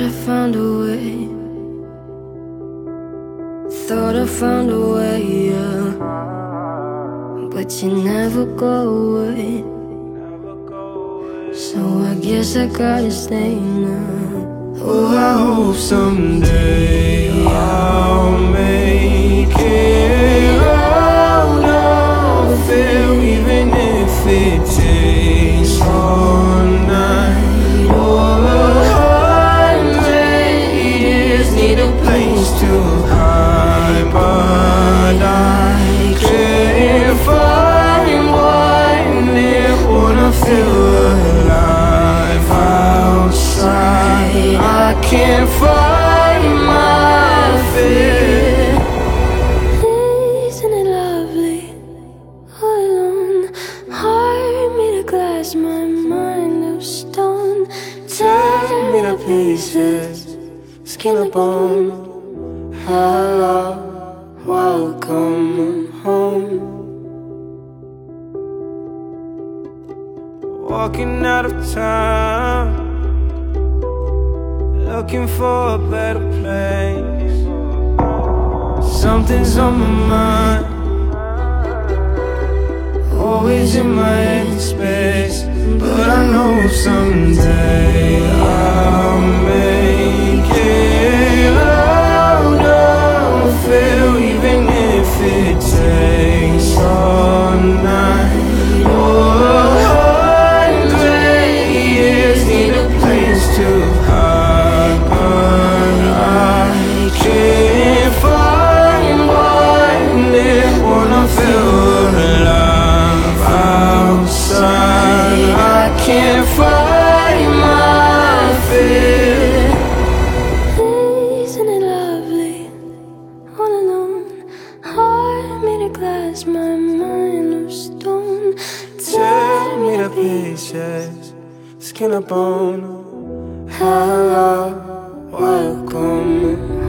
I found a way. Thought I found a way, yeah. But you never go away. So I guess I gotta stay now. Oh, I hope someday pieces, skin and bone. Hello, welcome home. Walking out of town, looking for a better place. Something's on my mind, always in my head space. But I know someday I'll Wanna feel alive outside. I can't find my fear. Isn't it lovely? All alone, heart made of glass, my mind of stone. Tear me to pieces, skin and bone. Hello, welcome.